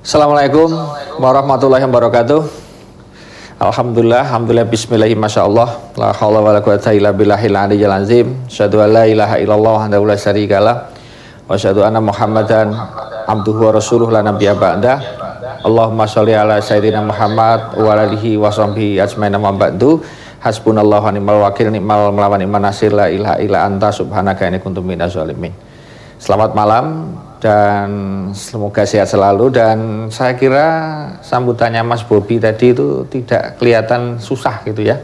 Assalamualaikum warahmatullahi wabarakatuh. Alhamdulillah, alhamdulillah bismillah masya Allah la haula wala quwata illa billahil aliyyil azim. Syahadu an la ilaha illallah wa la syarikalah wa syahadu anna Muhammadan abduhu wa rasuluh la nabiyya ba'da. Allahumma sholli ala sayyidina Muhammad wa alihi wa sahbihi ajmain amma ba'du. Hasbunallahu wa ni'mal wakil ni'mal melawan iman nasir la ilaha illa anta subhanaka inni kuntu minaz zalimin. Selamat malam dan semoga sehat selalu. Dan saya kira sambutannya Mas Bobi tadi itu tidak kelihatan susah gitu ya.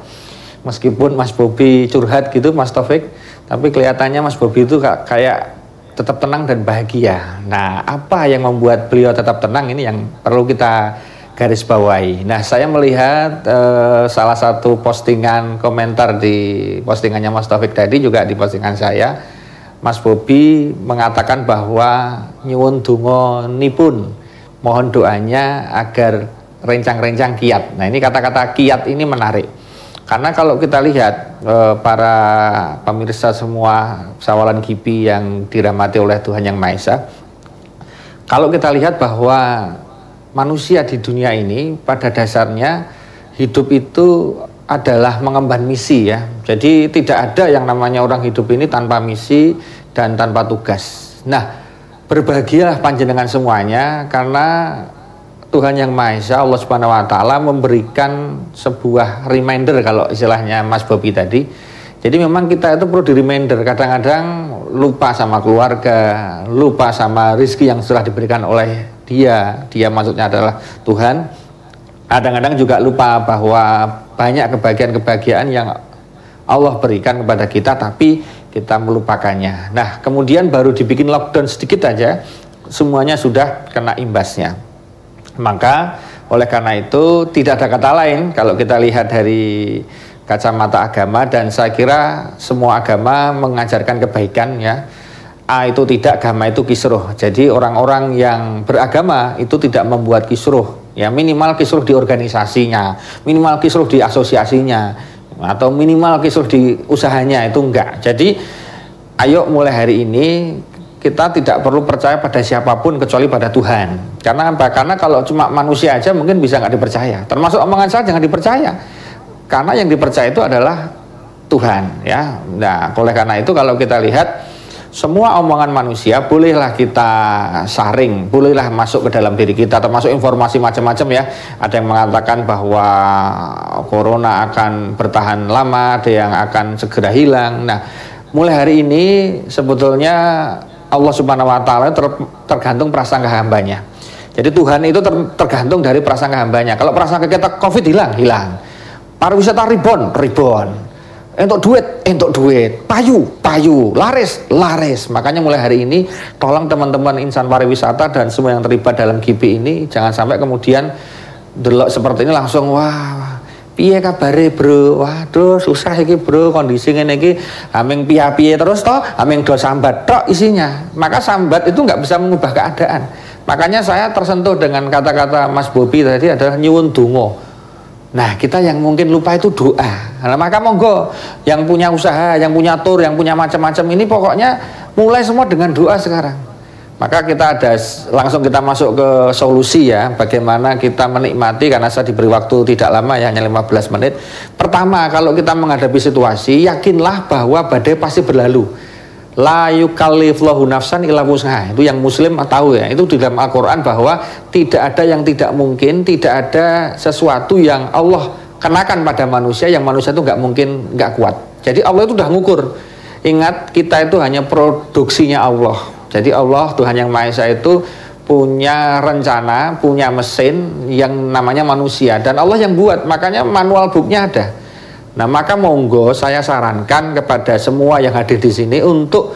Meskipun Mas Bobi curhat gitu Mas Taufik tapi kelihatannya Mas Bobi itu kayak tetap tenang dan bahagia. Nah apa yang membuat beliau tetap tenang ini yang perlu kita garis bawahi? Nah saya melihat eh, salah satu postingan komentar di postingannya Mas Taufik tadi juga di postingan saya Mas Bobi mengatakan bahwa nyuwun dungo nipun mohon doanya agar rencang-rencang kiat. Nah ini kata-kata kiat ini menarik karena kalau kita lihat e, para pemirsa semua sawalan kipi yang dirahmati oleh Tuhan yang Maha Esa, kalau kita lihat bahwa manusia di dunia ini pada dasarnya hidup itu adalah mengemban misi ya. Jadi tidak ada yang namanya orang hidup ini tanpa misi dan tanpa tugas. Nah, berbahagialah panjenengan semuanya karena Tuhan yang Maha Esa Allah Subhanahu wa taala memberikan sebuah reminder kalau istilahnya Mas Bobi tadi. Jadi memang kita itu perlu di reminder kadang-kadang lupa sama keluarga, lupa sama rizki yang sudah diberikan oleh dia. Dia maksudnya adalah Tuhan. Kadang-kadang juga lupa bahwa banyak kebahagiaan-kebahagiaan yang Allah berikan kepada kita tapi kita melupakannya. Nah, kemudian baru dibikin lockdown sedikit aja, semuanya sudah kena imbasnya. Maka oleh karena itu tidak ada kata lain kalau kita lihat dari kacamata agama dan saya kira semua agama mengajarkan kebaikan ya. A itu tidak, agama itu kisruh. Jadi orang-orang yang beragama itu tidak membuat kisruh ya minimal kisruh di organisasinya minimal kisruh di asosiasinya atau minimal kisruh di usahanya itu enggak. Jadi ayo mulai hari ini kita tidak perlu percaya pada siapa pun kecuali pada Tuhan. Karena apa? karena kalau cuma manusia aja mungkin bisa nggak dipercaya. Termasuk omongan saya jangan dipercaya. Karena yang dipercaya itu adalah Tuhan ya. Nah oleh karena itu kalau kita lihat semua omongan manusia bolehlah kita saring, bolehlah masuk ke dalam diri kita, termasuk informasi macam-macam ya. Ada yang mengatakan bahwa corona akan bertahan lama, ada yang akan segera hilang. Nah, mulai hari ini sebetulnya Allah Subhanahu wa taala ter, tergantung prasangka hambanya. Jadi Tuhan itu ter, tergantung dari prasangka hambanya. Kalau prasangka kita Covid hilang, hilang. Pariwisata ribon, ribon Entuk duit, entuk duit. Payu, payu. Laris, laris. Makanya mulai hari ini tolong teman-teman insan pariwisata dan semua yang terlibat dalam GP ini jangan sampai kemudian delok seperti ini langsung wah piye kabare bro waduh susah iki bro kondisi ngene iki aming piye-piye terus toh aming do sambat tok isinya maka sambat itu nggak bisa mengubah keadaan makanya saya tersentuh dengan kata-kata Mas Bobi tadi adalah nyuwun dungo Nah, kita yang mungkin lupa itu doa. Nah, maka monggo yang punya usaha, yang punya tur, yang punya macam-macam ini pokoknya mulai semua dengan doa sekarang. Maka kita ada langsung kita masuk ke solusi ya, bagaimana kita menikmati karena saya diberi waktu tidak lama ya, hanya 15 menit. Pertama, kalau kita menghadapi situasi, yakinlah bahwa badai pasti berlalu la yukallifullahu nafsan illa wus'aha. Itu yang muslim tahu ya. Itu di dalam Al-Qur'an bahwa tidak ada yang tidak mungkin, tidak ada sesuatu yang Allah kenakan pada manusia yang manusia itu nggak mungkin nggak kuat. Jadi Allah itu sudah ngukur. Ingat kita itu hanya produksinya Allah. Jadi Allah Tuhan yang Maha Esa itu punya rencana, punya mesin yang namanya manusia dan Allah yang buat. Makanya manual booknya ada Nah, maka monggo saya sarankan kepada semua yang hadir di sini untuk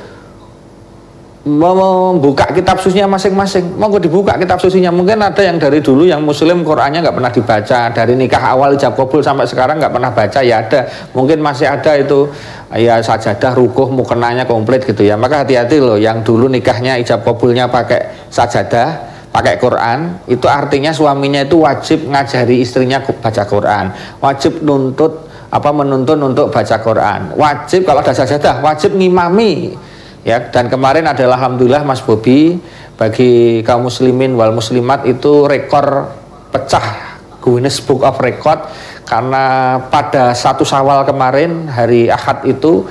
membuka kitab susinya masing-masing. Monggo dibuka kitab susinya. Mungkin ada yang dari dulu yang muslim Qurannya nggak pernah dibaca. Dari nikah awal ijab kabul sampai sekarang nggak pernah baca ya ada. Mungkin masih ada itu ya sajadah rukuh mukenanya komplit gitu ya. Maka hati-hati loh yang dulu nikahnya ijab kabulnya pakai sajadah pakai Quran itu artinya suaminya itu wajib ngajari istrinya baca Quran wajib nuntut apa menuntun untuk baca Quran? Wajib kalau ada sajadah wajib ngimami. Ya dan kemarin adalah alhamdulillah Mas Bobi bagi kaum muslimin wal muslimat itu rekor pecah Guinness Book of Record karena pada satu Sawal kemarin hari Ahad itu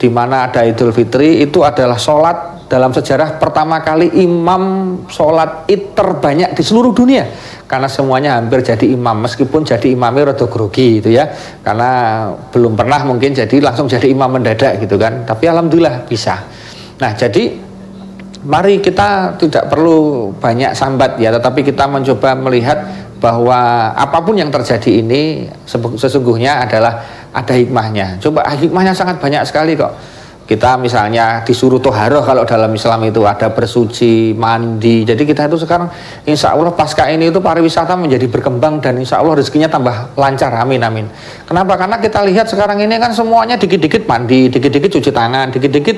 di mana ada Idul Fitri itu adalah sholat dalam sejarah pertama kali imam sholat id terbanyak di seluruh dunia karena semuanya hampir jadi imam meskipun jadi imamnya rada grogi gitu ya. Karena belum pernah mungkin jadi langsung jadi imam mendadak gitu kan. Tapi alhamdulillah bisa. Nah jadi mari kita tidak perlu banyak sambat ya tetapi kita mencoba melihat bahwa apa pun yang terjadi ini sesungguhnya adalah ada hikmahnya. Coba hikmahnya sangat banyak sekali kok kita misalnya disuruh toharoh kalau dalam Islam itu ada bersuci, mandi. Jadi kita itu sekarang insya Allah pasca ini itu pariwisata menjadi berkembang dan insya Allah rezekinya tambah lancar. Amin amin. Kenapa? Karena kita lihat sekarang ini kan semuanya dikit-dikit mandi dikit-dikit cuci tangan dikit-dikit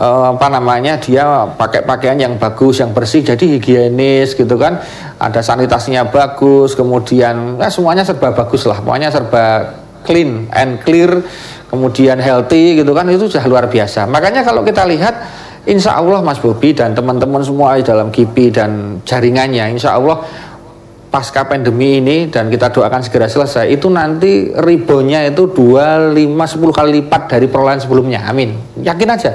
uh, apa namanya dia pakai pakaian yang bagus yang bersih jadi higienis gitu kan. Ada sanitasinya bagus kemudian ya semuanya serba bagus lah. Pokoknya serba clean and clear kemudian healthy gitu kan itu sudah luar biasa. Makanya kalau kita lihat Insya Allah Mas Bobi dan teman-teman semua dalam KIPI dan jaringannya Insya Allah pasca pandemi ini dan kita doakan segera selesai itu nanti ribonya itu 2, 5, 10 kali lipat dari perolehan sebelumnya. Amin. Yakin aja.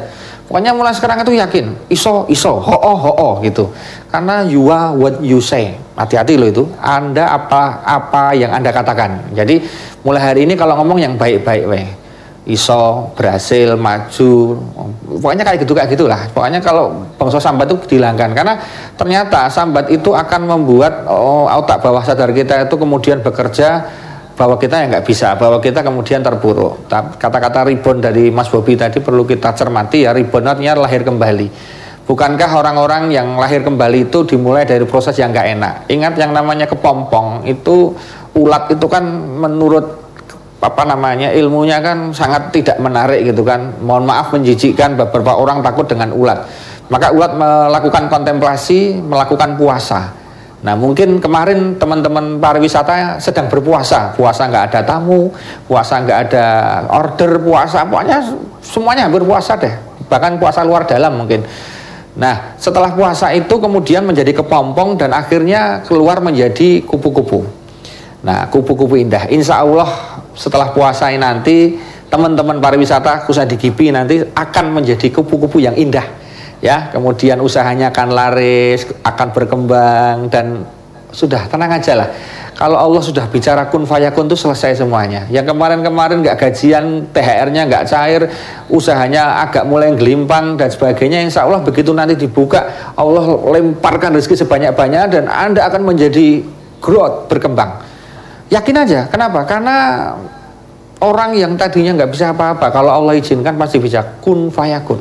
Pokoknya mulai sekarang itu yakin. Iso iso ho ho ho, -oh, gitu. Karena you are what you say. Hati-hati loh itu. Anda apa apa yang anda katakan. Jadi mulai hari ini kalau ngomong yang baik-baik weh iso berhasil maju pokoknya kayak gitu kayak gitulah. Pokoknya kalau bangsa sambat itu dihilangkan. Karena ternyata sambat itu akan membuat oh, otak bawah sadar kita itu kemudian bekerja bahwa kita yang nggak bisa bahwa kita kemudian terpuruk. Kata-kata ribon dari Mas Bobi tadi perlu kita cermati ya ribon artinya lahir kembali. Bukankah orang-orang yang lahir kembali itu dimulai dari proses yang nggak enak? Ingat yang namanya kepompong itu ulat itu kan menurut apa namanya ilmunya kan sangat tidak menarik gitu kan. Mohon maaf menjijikkan beberapa orang takut dengan ulat. Maka ulat melakukan kontemplasi melakukan puasa. Nah mungkin kemarin teman-teman pariwisata sedang berpuasa. Puasa nggak ada tamu puasa nggak ada order puasa pokoknya semuanya berpuasa deh. Bahkan puasa luar dalam mungkin. Nah setelah puasa itu kemudian menjadi kepompong dan akhirnya keluar menjadi kupu-kupu. Nah kupu-kupu indah. Insya Allah setelah puasa nanti teman-teman pariwisata khususnya di Gipi nanti akan menjadi kupu-kupu yang indah ya. Kemudian usahanya akan laris akan berkembang dan sudah tenang aja lah. Kalau Allah sudah bicara kun fayakun itu selesai semuanya. Yang kemarin-kemarin nggak gajian THR-nya nggak cair usahanya agak mulai gelimpang dan sebagainya insya Allah begitu nanti dibuka Allah lemparkan rezeki sebanyak-banyak dan Anda akan menjadi growth berkembang Yakin aja. Kenapa? Karena orang yang tadinya nggak bisa apa-apa, kalau Allah izinkan pasti bisa kun fayakun.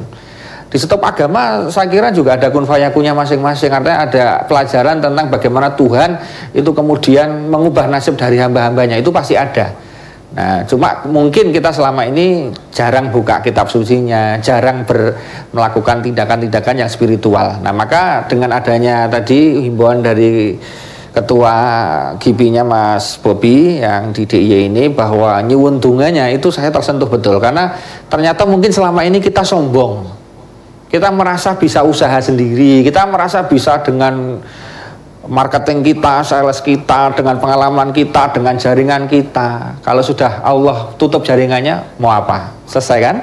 Di setiap agama saya kira juga ada kun fayakunnya masing-masing. Artinya ada pelajaran tentang bagaimana Tuhan itu kemudian mengubah nasib dari hamba-hambanya. Itu pasti ada. Nah, cuma mungkin kita selama ini jarang buka kitab sucinya, jarang ber, melakukan tindakan-tindakan yang spiritual. Nah, maka dengan adanya tadi himbauan dari ketua GIPI-nya Mas Bobi yang di DIY ini bahwa nyuwun dunganya itu saya tersentuh betul karena ternyata mungkin selama ini kita sombong kita merasa bisa usaha sendiri kita merasa bisa dengan marketing kita, sales kita, dengan pengalaman kita, dengan jaringan kita. Kalau sudah Allah tutup jaringannya, mau apa? Selesai kan?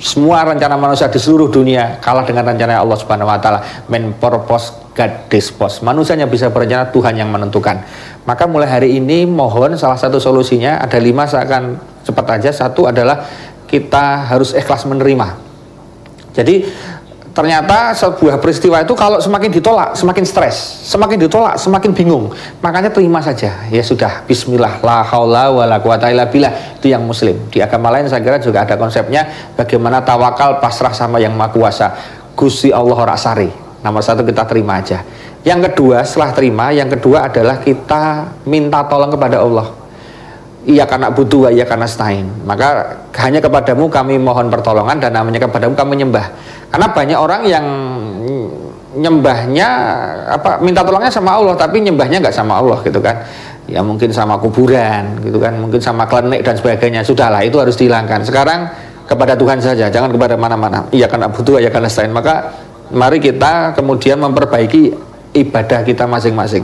Semua rencana manusia di seluruh dunia kalah dengan rencana Allah Subhanahu wa taala. Men purpose God dispose. Manusianya bisa berencana, Tuhan yang menentukan. Maka mulai hari ini mohon salah satu solusinya ada lima saya akan cepat aja. Satu adalah kita harus ikhlas menerima. Jadi ternyata sebuah peristiwa itu kalau semakin ditolak semakin stres semakin ditolak semakin bingung. Makanya terima saja. Ya sudah Bismillah la haula wala quwata illa billah. Itu yang muslim. Di agama lain saya kira juga ada konsepnya bagaimana tawakal pasrah sama yang maha kuasa. Gusti Allah Rasari Nomor satu kita terima aja. Yang kedua setelah terima, yang kedua adalah kita minta tolong kepada Allah. Iya karena butuh, iya karena stain. Maka hanya kepadamu kami mohon pertolongan dan namanya kepadamu kami menyembah. Karena banyak orang yang nyembahnya apa minta tolongnya sama Allah tapi nyembahnya nggak sama Allah gitu kan ya mungkin sama kuburan gitu kan mungkin sama klenik dan sebagainya sudahlah itu harus dihilangkan sekarang kepada Tuhan saja, jangan kepada mana-mana. Iya karena butuh, ya karena selain. Maka mari kita kemudian memperbaiki ibadah kita masing-masing.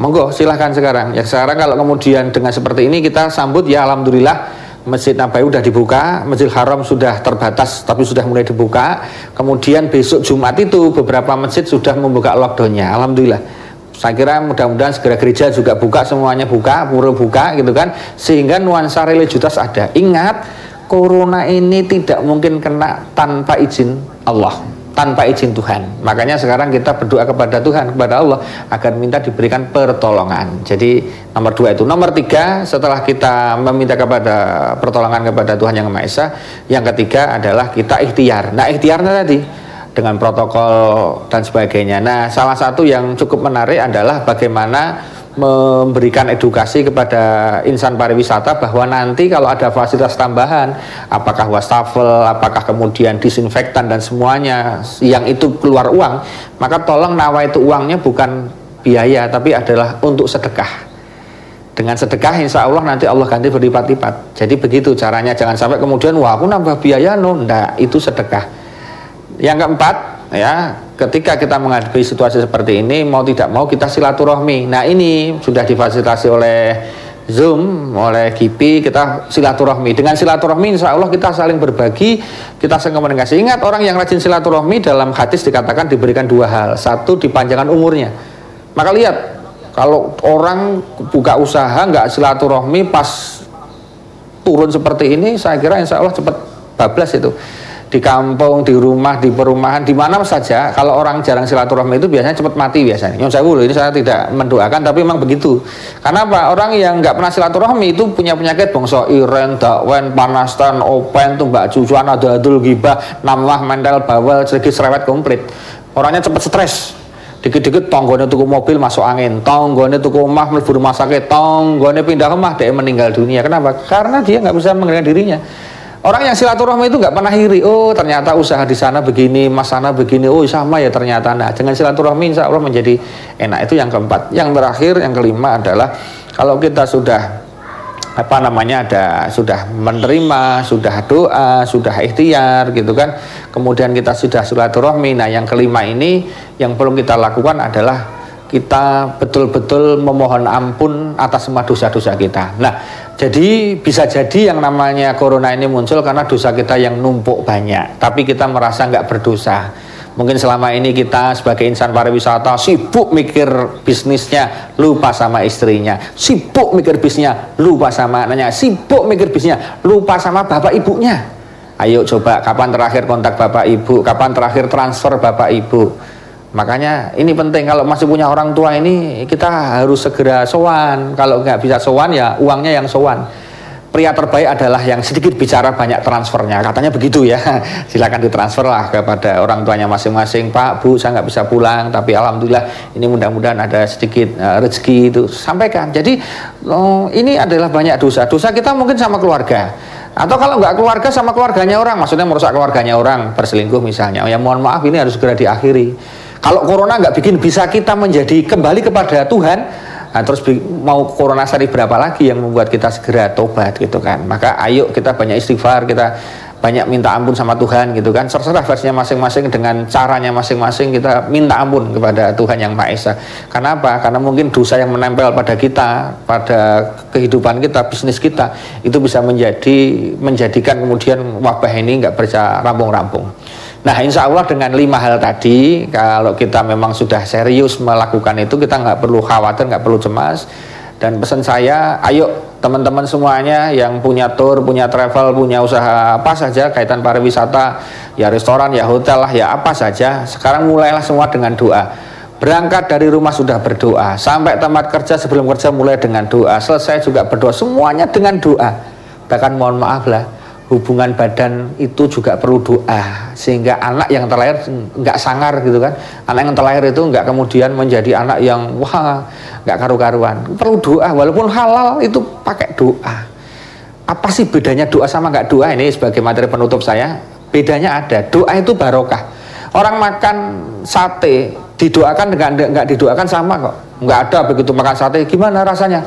Monggo silahkan sekarang. Ya sekarang kalau kemudian dengan seperti ini kita sambut ya alhamdulillah Masjid Nabawi sudah dibuka, Masjid Haram sudah terbatas tapi sudah mulai dibuka. Kemudian besok Jumat itu beberapa masjid sudah membuka lockdownnya. Alhamdulillah. Saya kira mudah-mudahan segera gereja juga buka, semuanya buka, pura buka gitu kan. Sehingga nuansa religiusitas ada. Ingat, corona ini tidak mungkin kena tanpa izin Allah tanpa izin Tuhan. Makanya sekarang kita berdoa kepada Tuhan, kepada Allah agar minta diberikan pertolongan. Jadi nomor dua itu. Nomor tiga setelah kita meminta kepada pertolongan kepada Tuhan yang Maha Esa, yang ketiga adalah kita ikhtiar. Nah ikhtiarnya tadi dengan protokol dan sebagainya. Nah salah satu yang cukup menarik adalah bagaimana memberikan edukasi kepada insan pariwisata bahwa nanti kalau ada fasilitas tambahan apakah wastafel, apakah kemudian disinfektan dan semuanya yang itu keluar uang maka tolong nawa itu uangnya bukan biaya tapi adalah untuk sedekah. Dengan sedekah insya Allah nanti Allah ganti berlipat-lipat. Jadi begitu caranya jangan sampai kemudian wah aku nambah biaya no. Enggak itu sedekah. Yang keempat ya ketika kita menghadapi situasi seperti ini mau tidak mau kita silaturahmi. Nah ini sudah difasilitasi oleh Zoom oleh KIPI kita silaturahmi. Dengan silaturahmi insya Allah kita saling berbagi kita saling komunikasi. Ingat orang yang rajin silaturahmi dalam hadis dikatakan diberikan dua hal. Satu dipanjangkan umurnya. Maka lihat kalau orang buka usaha nggak silaturahmi pas turun seperti ini saya kira insya Allah cepat bablas itu di kampung, di rumah, di perumahan, di mana saja kalau orang jarang silaturahmi itu biasanya cepat mati biasanya. Yang saya ini saya tidak mendoakan tapi memang begitu. Karena apa? Orang yang nggak pernah silaturahmi itu punya penyakit bongso iren, dakwen, panastan, open, tumbak cucuan, ada adul gibah, namah, mental, bawel, sedikit serewet komplit. Orangnya cepat stres. Dikit-dikit tonggone tuku mobil masuk angin, tonggone tuku rumah melebur rumah sakit, tonggone pindah rumah dia meninggal dunia. Kenapa? Karena dia nggak bisa mengendalikan dirinya Orang yang silaturahmi itu nggak pernah iri. Oh ternyata usaha di sana begini, mas sana begini. Oh sama ya ternyata. Nah dengan silaturahmi insya Allah menjadi enak. Itu yang keempat. Yang terakhir, yang kelima adalah kalau kita sudah apa namanya ada sudah menerima, sudah doa, sudah ikhtiar gitu kan. Kemudian kita sudah silaturahmi. Nah yang kelima ini yang perlu kita lakukan adalah kita betul-betul memohon ampun atas semua dosa-dosa kita. Nah, jadi bisa jadi yang namanya corona ini muncul karena dosa kita yang numpuk banyak, tapi kita merasa nggak berdosa. Mungkin selama ini kita sebagai insan pariwisata sibuk mikir bisnisnya, lupa sama istrinya, sibuk mikir bisnisnya, lupa sama anaknya, sibuk mikir bisnisnya, lupa sama bapak ibunya. Ayo coba kapan terakhir kontak bapak ibu, kapan terakhir transfer bapak ibu Makanya ini penting kalau masih punya orang tua ini kita harus segera sowan. Kalau nggak bisa sowan ya uangnya yang sowan. Pria terbaik adalah yang sedikit bicara banyak transfernya. Katanya begitu ya. Silakan ditransfer lah kepada orang tuanya masing-masing. Pak, Bu, saya nggak bisa pulang, tapi alhamdulillah ini mudah-mudahan ada sedikit uh, rezeki itu. Sampaikan. Jadi oh, ini adalah banyak dosa. Dosa kita mungkin sama keluarga atau kalau nggak keluarga sama keluarganya orang maksudnya merusak keluarganya orang berselingkuh misalnya ya mohon maaf ini harus segera diakhiri kalau corona nggak bikin bisa kita menjadi kembali kepada Tuhan, nah, terus mau corona sari berapa lagi yang membuat kita segera tobat gitu kan? Maka ayo kita banyak istighfar, kita banyak minta ampun sama Tuhan gitu kan terserah versinya masing-masing dengan caranya masing-masing kita minta ampun kepada Tuhan yang Maha Esa karena apa? karena mungkin dosa yang menempel pada kita pada kehidupan kita, bisnis kita itu bisa menjadi menjadikan kemudian wabah ini nggak bisa rampung-rampung Nah insya Allah dengan lima hal tadi Kalau kita memang sudah serius melakukan itu Kita nggak perlu khawatir, nggak perlu cemas. Dan pesan saya Ayo teman-teman semuanya yang punya tour, punya travel, punya usaha apa saja Kaitan pariwisata Ya restoran, ya hotel lah, ya apa saja Sekarang mulailah semua dengan doa. Berangkat dari rumah sudah berdoa Sampai tempat kerja sebelum kerja mulai dengan doa. Selesai juga berdoa Semuanya dengan doa. Bahkan mohon maaf lah hubungan badan itu juga perlu doa. Sehingga anak yang terlahir nggak sangar gitu kan. Anak yang terlahir itu nggak kemudian menjadi anak yang wah nggak karu-karuan. Perlu doa walaupun halal itu pakai doa. Apa sih bedanya doa sama nggak doa? Ini sebagai materi penutup saya. Bedanya ada doa itu barokah. Orang makan sate didoakan dengan nggak didoakan sama kok. Nggak ada begitu makan sate gimana rasanya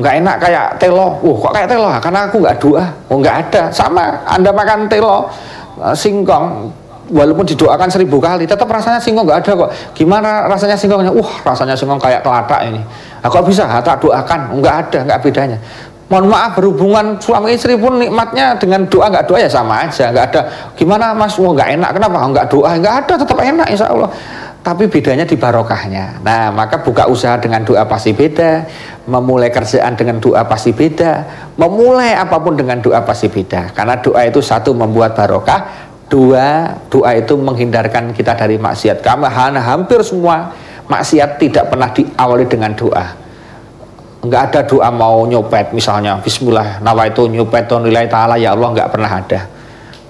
nggak enak kayak telo. Uh kok kayak telo? Karena aku nggak doa. Oh nggak ada. Sama anda makan telo eh, singkong. Walaupun didoakan seribu kali tetap rasanya singkong nggak ada kok. Gimana rasanya singkongnya? Uh rasanya singkong kayak telatak ini. Aku nah, bisa tak doakan. Nggak ada nggak bedanya. Mohon maaf berhubungan suami istri pun nikmatnya dengan doa nggak doa ya sama aja. Nggak ada. Gimana mas? Oh, nggak enak. Kenapa? Nggak doa. Nggak ada tetap enak insya Allah. Tapi bedanya di barokahnya. Nah maka buka usaha dengan doa pasti beda memulai kerjaan dengan doa pasti beda. Memulai apa pun dengan doa pasti beda. Karena doa itu satu membuat barokah. Dua, doa itu menghindarkan kita dari maksiat. Karena hampir semua maksiat tidak pernah diawali dengan doa. Enggak ada doa mau nyopet misalnya Bismillah nawa itu nyopet nilai ta'ala ya Allah enggak pernah ada.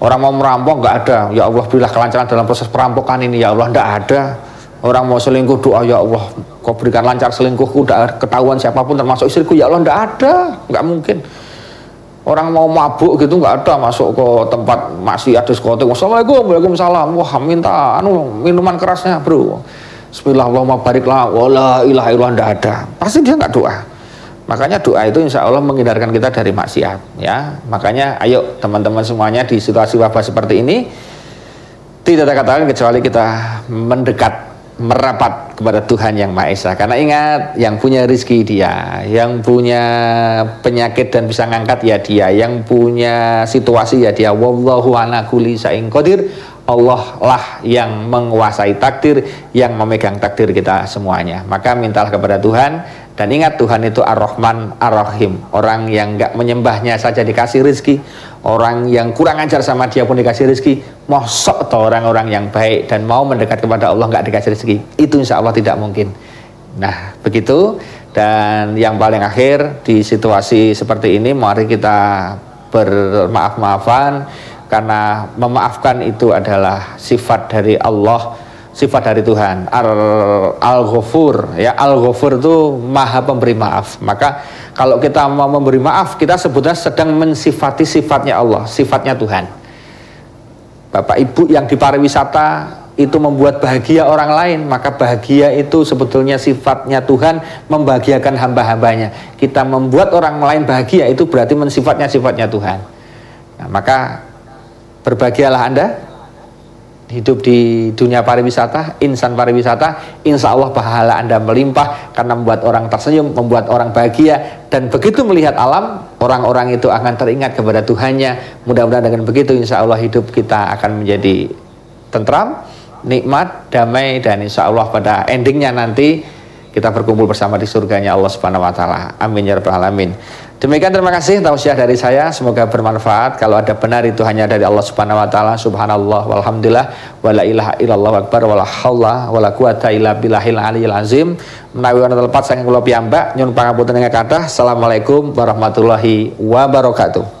Orang mau merampok enggak ada. Ya Allah berilah kelancaran dalam proses perampokan ini ya Allah enggak ada Orang mau selingkuh doa ya Allah kau berikan lancar selingkuhku ketahuan siapa pun termasuk istriku ya Allah enggak ada enggak mungkin Orang mau mabuk gitu nggak ada masuk ke tempat masih ada diskotik. Wassalamualaikum, waalaikumsalam. Wah minta anu minuman kerasnya bro. Bismillahirrahmanirrahim. Wala ilaha illallah nggak ada. Pasti dia nggak doa. Makanya doa itu insya Allah menghindarkan kita dari maksiat. Ya, makanya ayo teman-teman semuanya di situasi wabah seperti ini tidak ada kata lain kecuali kita mendekat merapat kepada Tuhan yang Maha Esa. Karena ingat yang punya rizki dia yang punya penyakit dan bisa ngangkat ya dia. Yang punya situasi ya dia. Wallahu ala kulli sa'in qadir. Allah lah yang menguasai takdir yang memegang takdir kita semuanya. Maka mintalah kepada Tuhan dan ingat Tuhan itu Ar-Rahman Ar-Rahim. Orang yang nggak menyembahnya saja dikasih rizki Orang yang kurang ajar sama dia pun dikasih rizki. Mosok atau orang-orang yang baik Dan mau mendekat kepada Allah nggak dikasih rizki? Itu insya Allah tidak mungkin. Nah begitu. Dan yang paling akhir di situasi seperti ini Mari kita bermaaf-maafan. Karena memaafkan itu adalah sifat dari Allah sifat dari Tuhan. Al-ghafur. Ya al-ghafur itu maha pemberi maaf. Maka kalau kita mau memberi maaf kita sebutnya sedang mensifati sifatnya Allah sifatnya Tuhan. Bapak Ibu yang di pariwisata itu membuat bahagia orang lain maka bahagia itu sebetulnya sifatnya Tuhan membahagiakan hamba-hambanya. Kita membuat orang lain bahagia itu berarti mensifatnya sifatnya Tuhan. Nah, maka berbahagialah anda hidup di dunia pariwisata, insan pariwisata, insya Allah pahala Anda melimpah karena membuat orang tersenyum, membuat orang bahagia, dan begitu melihat alam, orang-orang itu akan teringat kepada Tuhannya. Mudah-mudahan dengan begitu, insya Allah hidup kita akan menjadi tentram, nikmat, damai, dan insya Allah pada endingnya nanti kita berkumpul bersama di surganya Allah Subhanahu Wa Taala. Amin ya rabbal alamin. Demikian terima kasih tausiah dari saya. Semoga bermanfaat. Kalau ada benar itu hanya dari Allah Subhanahu wa taala. Subhanallah walhamdulillah wala ilaha illallah akbar wala haula wala quwata illa billahil aliyil azim. Menawi wonten lepat saking kula piyambak nyuwun pangapunten ingkang kathah. Assalamualaikum warahmatullahi wabarakatuh